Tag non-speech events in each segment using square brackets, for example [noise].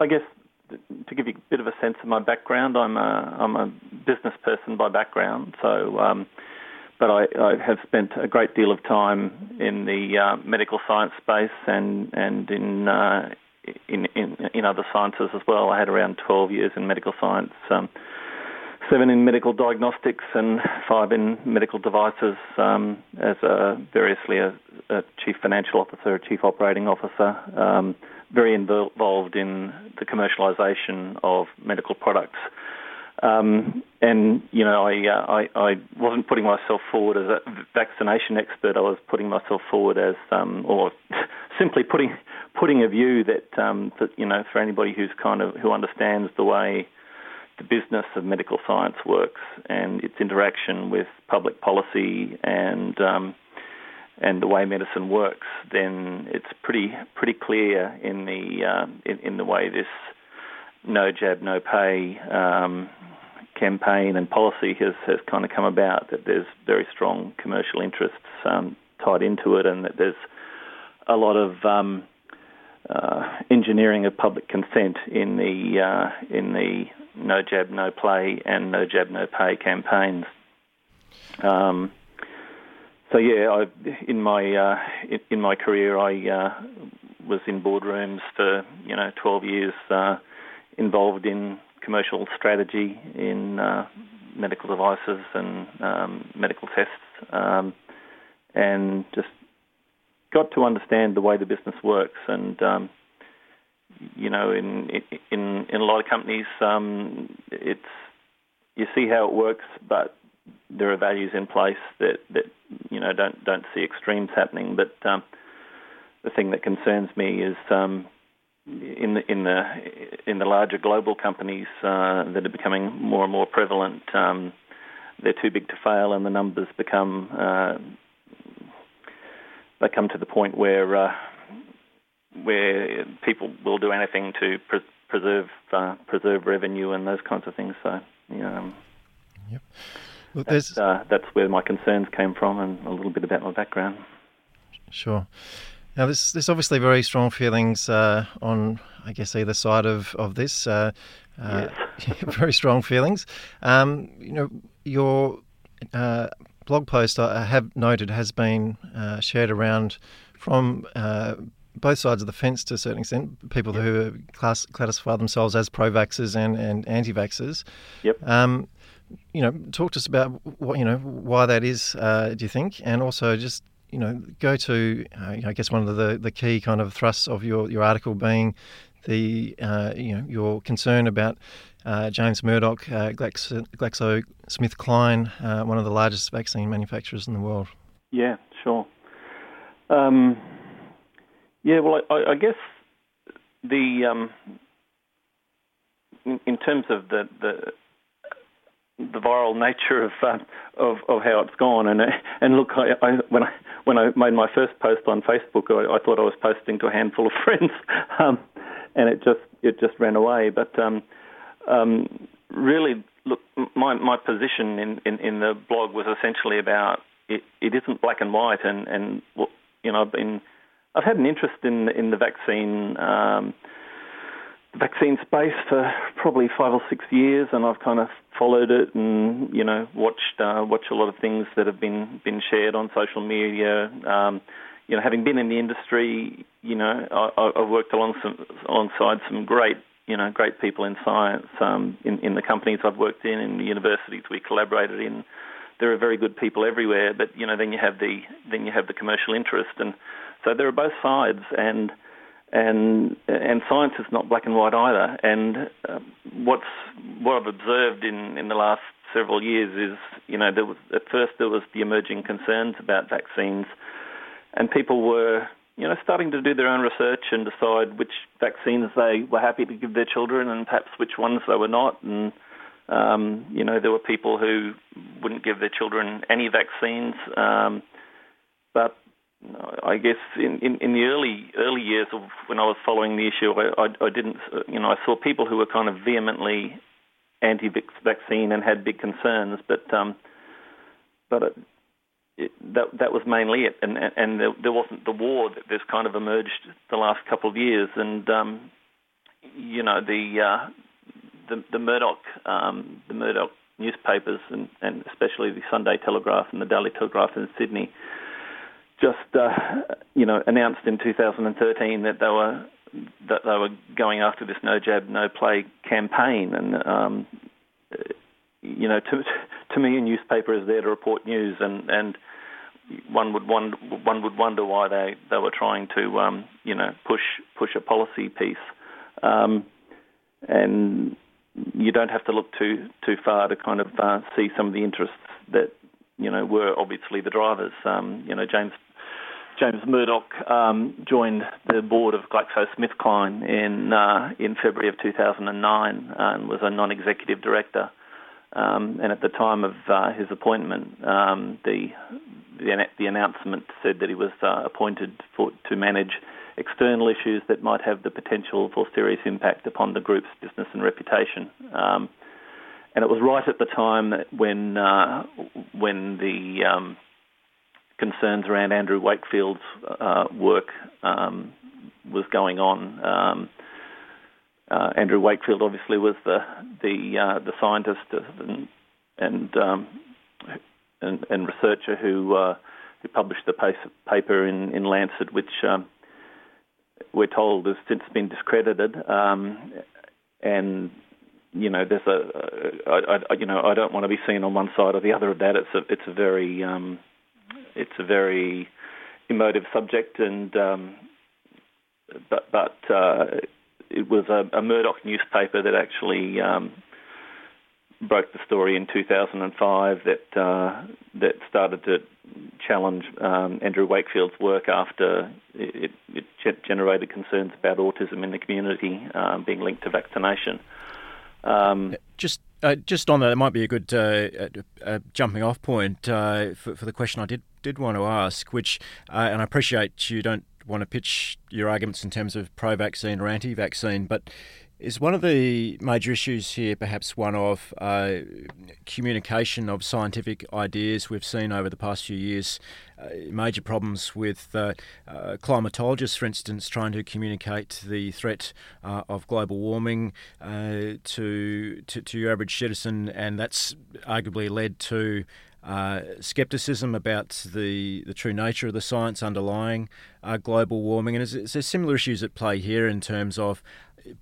I guess to give you a bit of a sense of my background, I'm a, I'm a business person by background, so um, but I, I, have spent a great deal of time in the uh, medical science space and and in, uh, in, in in other sciences as well. I had around 12 years in medical science, um, seven in medical diagnostics, and five in medical devices um, as a, variously a, a, chief financial officer, a chief operating officer. Um, very involved in the commercialisation of medical products. Um, and you know, I, uh, I, I wasn't putting myself forward as a vaccination expert. I was putting myself forward as, um, or [laughs] simply putting putting a view that um, that you know, for anybody who's kind of who understands the way the business of medical science works and its interaction with public policy and um, and the way medicine works, then it's pretty pretty clear in the uh, in, in, the way this no jab no pay um, campaign and policy has has kind of come about that there's very strong commercial interests um, tied into it, and that there's a lot of um, uh, engineering of public consent in the uh, in the no jab no play and no jab no pay campaigns. So yeah, I, in my uh, in, in, my career, I uh, was in boardrooms for you know 12 years, uh, involved in commercial strategy in uh, medical devices and um, medical tests, um, and just got to understand the way the business works. And um, you know, in in in a lot of companies, um, it's you see how it works, but there are values in place that, that you know don't don't see extremes happening. But um, the thing that concerns me is um, in the in the in the larger global companies uh, that are becoming more and more prevalent. Um, they're too big to fail, and the numbers become uh, they come to the point where uh, where people will do anything to pre- preserve uh, preserve revenue and those kinds of things. So, know, um, yep. Look, that's, uh, that's where my concerns came from, and a little bit about my background. Sure. Now, there's, there's obviously very strong feelings uh, on, I guess, either side of of this. Uh, uh yes. [laughs] very strong feelings. Um, you know, your uh, blog post I have noted has been uh, shared around from both sides of the fence to a certain extent. People yep. who class, classify themselves as pro-vaxxers and, and anti-vaxxers. Yep. Um, you know, talk to us about what you know why that is. Uh, do you think, and also just you know, go to uh, I guess one of the the key kind of thrusts of your your article being the uh, you know your concern about uh, James Murdoch, uh, Glaxo, GlaxoSmithKline, uh, one of the largest vaccine manufacturers in the world. Yeah, sure. Um, yeah, well, I, I guess the um, in, in, terms of the, the the viral nature of uh, of, of how it's gone. And and look, I, I, when I when I made my first post on Facebook, I, I thought I was posting to a handful of [laughs] friends, um, and it just it just ran away. But um, um, really, look, my my position in, in, in the blog was essentially about it, it isn't black and white, and and you know I've been I've had an interest in in the vaccine. Vaccine space for probably five or six years, and I've kind of followed it and you know watched uh, watched a lot of things that have been been shared on social media. Um, you know, having been in the industry, you know, I, I've worked along some, alongside some great you know great people in science um, in in the companies I've worked in, in the universities we collaborated in. There are very good people everywhere, but you know, then you have the then you have the commercial interest, and so there are both sides and and and science is not black and white either. And uh, what's what I've observed in in the last several years is, you know, there was at first there was the emerging concerns about vaccines, and people were, you know, starting to do their own research and decide which vaccines they were happy to give their children, and perhaps which ones they were not, and um, you know, there were people who wouldn't give their children any vaccines. Um, but I guess in, in, in, the early early years of when I was following the issue, I, I, I didn't, you know, I saw people who were kind of vehemently anti-vaccine and had big concerns, but um, but it, it, that that was mainly it, and and there, there wasn't the war that there's kind of emerged the last couple of years, and um, you know the uh, the, the Murdoch um, the Murdoch newspapers and, and especially the Sunday Telegraph and the Daily Telegraph in Sydney just uh, you know announced in 2013 that they were that they were going after this no jab no play campaign. And um, you know to to me a newspaper is there to report news. And and one would wonder, one would wonder why they, they were trying to um, you know push push a policy piece, um, and you don't have to look too too far to kind of uh, see some of the interests that you know were obviously the drivers. Um, you know James James Murdoch um, joined the board of GlaxoSmithKline in uh, in February of 2009 and was a non-executive director. Um, and at the time of uh, his appointment, um, the, the, the announcement said that he was uh, appointed for, to manage external issues that might have the potential for serious impact upon the group's business and reputation. Um, and it was right at the time when uh, when the um, concerns around Andrew Wakefield's uh, work um, was going on. Um, uh, Andrew Wakefield obviously was the the uh, the scientist and and, um, and, and researcher who uh, who published the paper in, in Lancet, which um, we're told has since been discredited. Um, and you know, there's a, you know, I don't want to be seen on one side or the other of that. It's a, it's a very, um, it's a very emotive subject, and um, but, but uh, it was a, a, Murdoch newspaper that actually um, broke the story in 2005 that uh, that started to challenge um, Andrew Wakefield's work after it, it, generated concerns about autism in the community um, being linked to vaccination. Um, just uh, just on that, it might be a good uh, jumping off point uh, for, for, the question I did did want to ask, which uh, and I appreciate you don't want to pitch your arguments in terms of pro-vaccine or anti-vaccine, but is one of the major issues here perhaps one of uh, communication of scientific ideas we've seen over the past few years? Uh, major problems with uh, uh climatologists, for instance, trying to communicate the threat uh, of global warming uh, to, to, to your average citizen, and that's arguably led to uh, skepticism about the, the true nature of the science underlying uh, global warming. And there's, similar issues at play here in terms of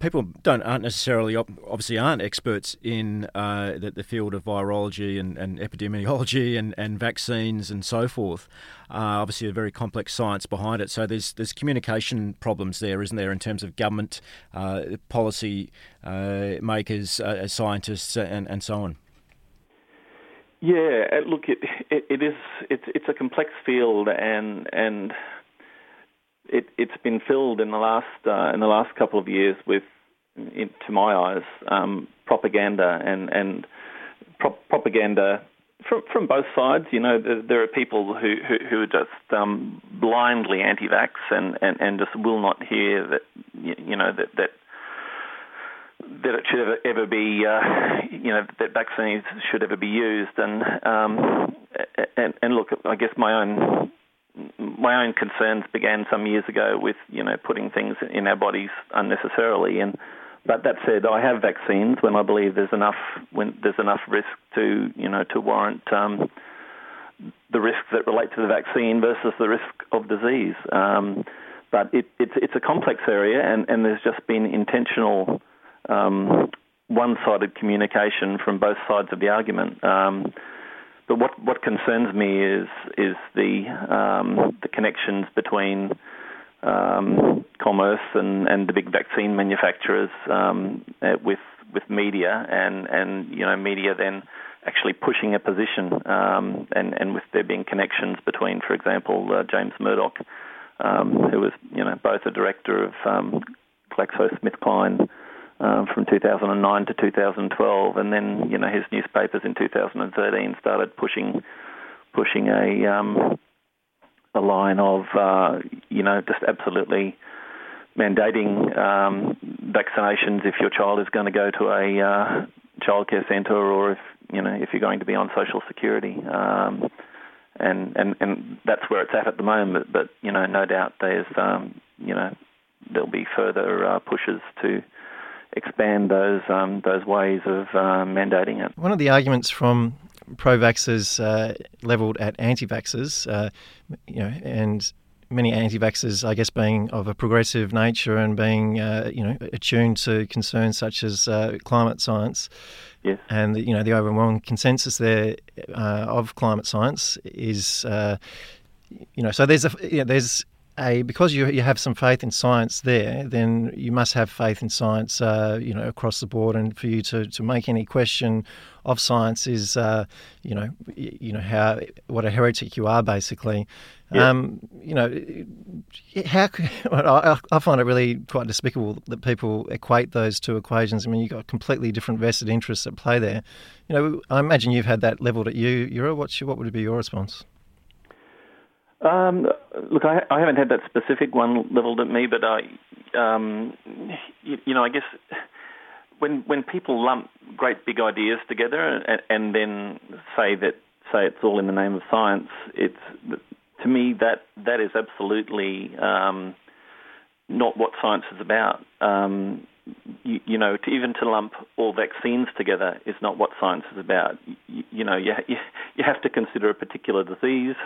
people don't aren't necessarily obviously aren't experts in uh, the, the, field of virology and, and epidemiology and, and vaccines and so forth. Uh, obviously, a very complex science behind it. So there's there's communication problems there, isn't there, in terms of government uh, policy makers, scientists, and, and so on. Yeah, uh, look, it, it, it is it's it's a complex field, and and it it's been filled in the last uh, in the last couple of years with, in, to my eyes, um, propaganda and and pro- propaganda from from both sides. You know, there, there are people who who, who are just um, blindly anti-vax and, and and just will not hear that you know that that that it should ever, be, uh, you know, that vaccines should ever be used. And, um, and and look, I guess my own my own concerns began some years ago with, you know, putting things in our bodies unnecessarily. And but that said, I have vaccines when I believe there's enough when there's enough risk to, you know, to warrant. Um, the risks that relate to the vaccine versus the risk of disease. Um, but it, it's it's a complex area, and, and there's just been intentional um, one-sided communication from both sides of the argument. Um, but what, what concerns me is is the um, the connections between um, commerce and, and the big vaccine manufacturers um, uh, with with media and, and you know media then actually pushing a position um, and and with there being connections between, for example, uh, James Murdoch, who was you know both a director of um, GlaxoSmithKline uh, from 2009 to 2012, and then you know his newspapers in 2013 started pushing pushing a um, a line of uh, you know just absolutely mandating um, vaccinations if your child is going to go to a uh, childcare centre or if you know if you're going to be on social security. Um, and, and and that's where it's at at the moment. But you know, no doubt there's um, you know there'll be further uh, pushes to expand those um, those ways of uh, mandating it. One of the arguments from pro-vaxxers uh, levelled at anti-vaxxers, uh, you know, and many anti-vaxxers, I guess, being of a progressive nature and being, uh, you know, attuned to concerns such as uh, climate science. Yes. And you know, the overwhelming consensus there uh, of climate science is, uh, you know, so there's a you know, there's a because you you have some faith in science there, then you must have faith in science, uh, you know, across the board. And for you to, to make any question of science is, uh, you know, you know how what a heretic you are, basically. Yeah. Um, you know, how [laughs] I, I find it really quite despicable that people equate those two equations. I mean, you've got completely different vested interests at play there. You know, I imagine you've had that levelled at you. Yura, what's your, what would be your response? Um, look, I, I, haven't had that specific one levelled at me, but I, um, you, you, know, I guess when when people lump great big ideas together and, and, then say that say it's all in the name of science, it's to me that that is absolutely um, not what science is about. Um, you, you, know, to even to lump all vaccines together is not what science is about. You, you know, you, you, you have to consider a particular disease.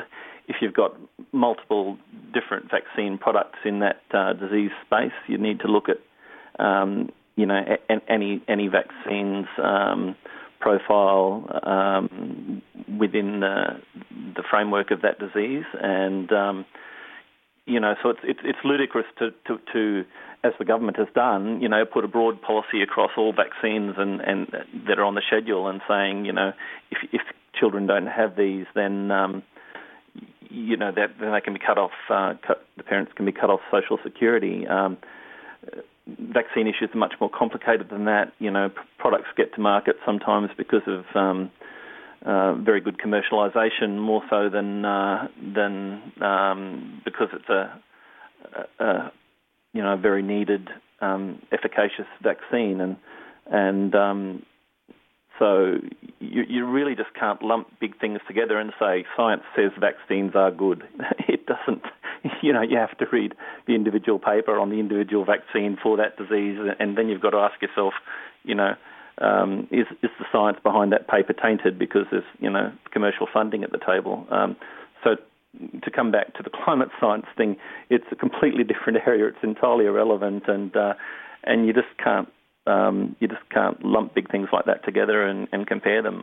If you've got multiple different vaccine products in that uh, disease space, you need to look at, um, you know, a, any any vaccines um, profile um, within the, the framework of that disease, and um, you know, so it's it's, it's ludicrous to, to, to as the government has done, you know, put a broad policy across all vaccines and, and that are on the schedule and saying, you know, if if children don't have these, then um, you know that then they can be cut off. Uh, cut, the parents can be cut off social security. Um, vaccine issues are much more complicated than that. You know, products get to market sometimes because of um, uh, very good commercialisation, more so than uh, than um, because it's a, a, a, you know very needed um, efficacious vaccine, and and um, so you, you really just can't lump big things together and say science says vaccines are good. [laughs] it doesn't. [laughs] You know, you have to read the individual paper on the individual vaccine for that disease, and then you've got to ask yourself, you know, um, is is the science behind that paper tainted because there's you know commercial funding at the table? Um, so to come back to the climate science thing, it's a completely different [laughs] area. It's entirely irrelevant, and uh, and you just can't um, you just can't lump big things like that together and, and compare them.